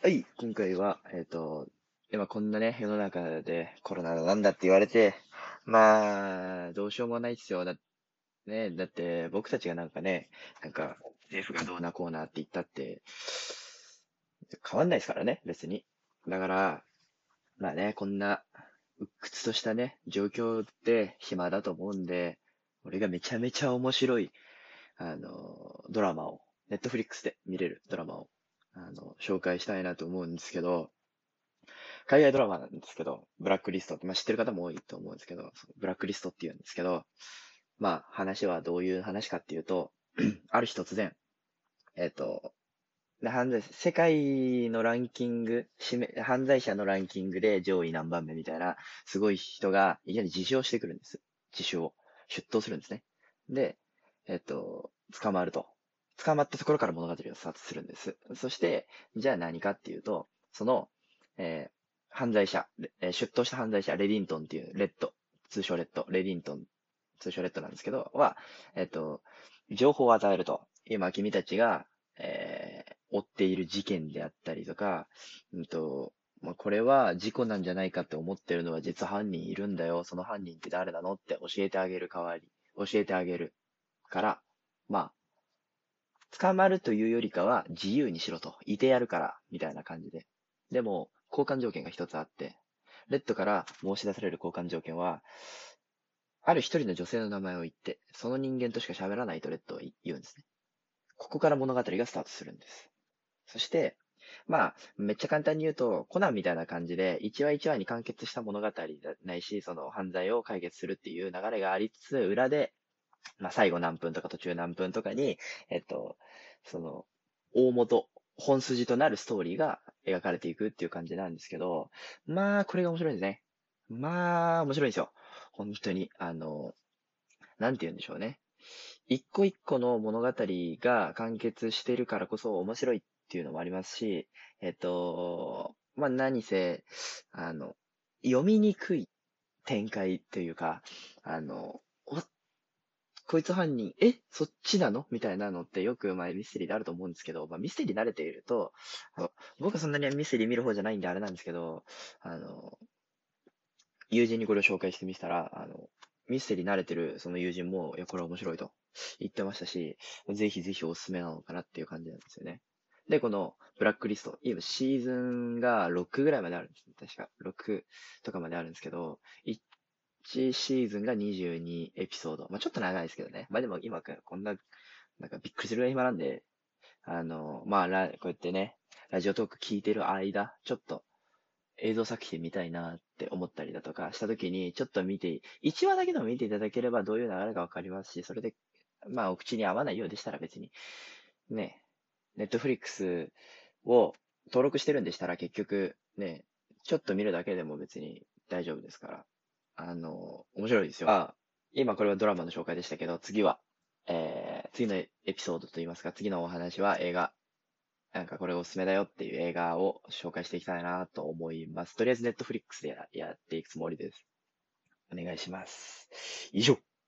はい、今回は、えっ、ー、と、今こんなね、世の中でコロナなんだって言われて、まあ、どうしようもないっすよ。だね、だって僕たちがなんかね、なんか政府がどうなこうなって言ったって、変わんないですからね、別に。だから、まあね、こんな鬱屈としたね、状況で暇だと思うんで、俺がめちゃめちゃ面白い、あの、ドラマを、ネットフリックスで見れるドラマをあの、紹介したいなと思うんですけど、海外ドラマなんですけど、ブラックリストって、まあ、知ってる方も多いと思うんですけど、ブラックリストって言うんですけど、まあ、話はどういう話かっていうと、ある日突然、えっ、ー、と、犯罪、世界のランキング、犯罪者のランキングで上位何番目みたいな、すごい人が、いきなり自首をしてくるんです。自首を。出頭するんですね。で、えっ、ー、と、捕まると。捕まったところから物語をスタートするんです。そして、じゃあ何かっていうと、その、えー、犯罪者、えー、出頭した犯罪者、レディントンっていう、レッド、通称レッド、レディントン、通称レッドなんですけど、は、えっ、ー、と、情報を与えると。今、君たちが、えー、追っている事件であったりとか、うんと、まあ、これは事故なんじゃないかって思ってるのは実は犯人いるんだよ。その犯人って誰なのって教えてあげる代わり、教えてあげるから、まあ、捕まるというよりかは自由にしろと。いてやるから、みたいな感じで。でも、交換条件が一つあって、レッドから申し出される交換条件は、ある一人の女性の名前を言って、その人間としか喋らないとレッドは言うんですね。ここから物語がスタートするんです。そして、まあ、めっちゃ簡単に言うと、コナンみたいな感じで、一話一話に完結した物語ないし、その犯罪を解決するっていう流れがありつつ、裏でまあ、最後何分とか途中何分とかに、えっと、その、大元、本筋となるストーリーが描かれていくっていう感じなんですけど、まあ、これが面白いですね。まあ、面白いんですよ。本当に。あの、なんて言うんでしょうね。一個一個の物語が完結してるからこそ面白いっていうのもありますし、えっと、まあ何せ、あの、読みにくい展開というか、あの、こいつ犯人、えそっちなの？みたいなのってよく、まあ、ミステリーであると思うんですけど、まあ、ミステリー慣れていると、あの僕はそんなにミステリー見る方じゃないんであれなんですけど、あの、友人にこれを紹介してみたら、あの、ミステリー慣れてるその友人も、いや、これ面白いと言ってましたし、ぜひぜひおすすめなのかなっていう感じなんですよね。で、このブラックリスト、今シーズンが6ぐらいまであるんです。確か。6とかまであるんですけど、1シーズンが22エピソード。まあ、ちょっと長いですけどね。まあ、でも今、こんな、なんかびっくりするぐらい暇なんで、あの、まあ、こうやってね、ラジオトーク聞いてる間、ちょっと映像作品見たいなって思ったりだとかしたときに、ちょっと見て、1話だけでも見ていただければどういう流れかわかりますし、それで、まあ、お口に合わないようでしたら別に、ね、ネットフリックスを登録してるんでしたら結局、ね、ちょっと見るだけでも別に大丈夫ですから。あの、面白いですよ。あ今これはドラマの紹介でしたけど、次は、えー、次のエピソードといいますか、次のお話は映画。なんかこれおすすめだよっていう映画を紹介していきたいなと思います。とりあえずネットフリックスでやっていくつもりです。お願いします。以上。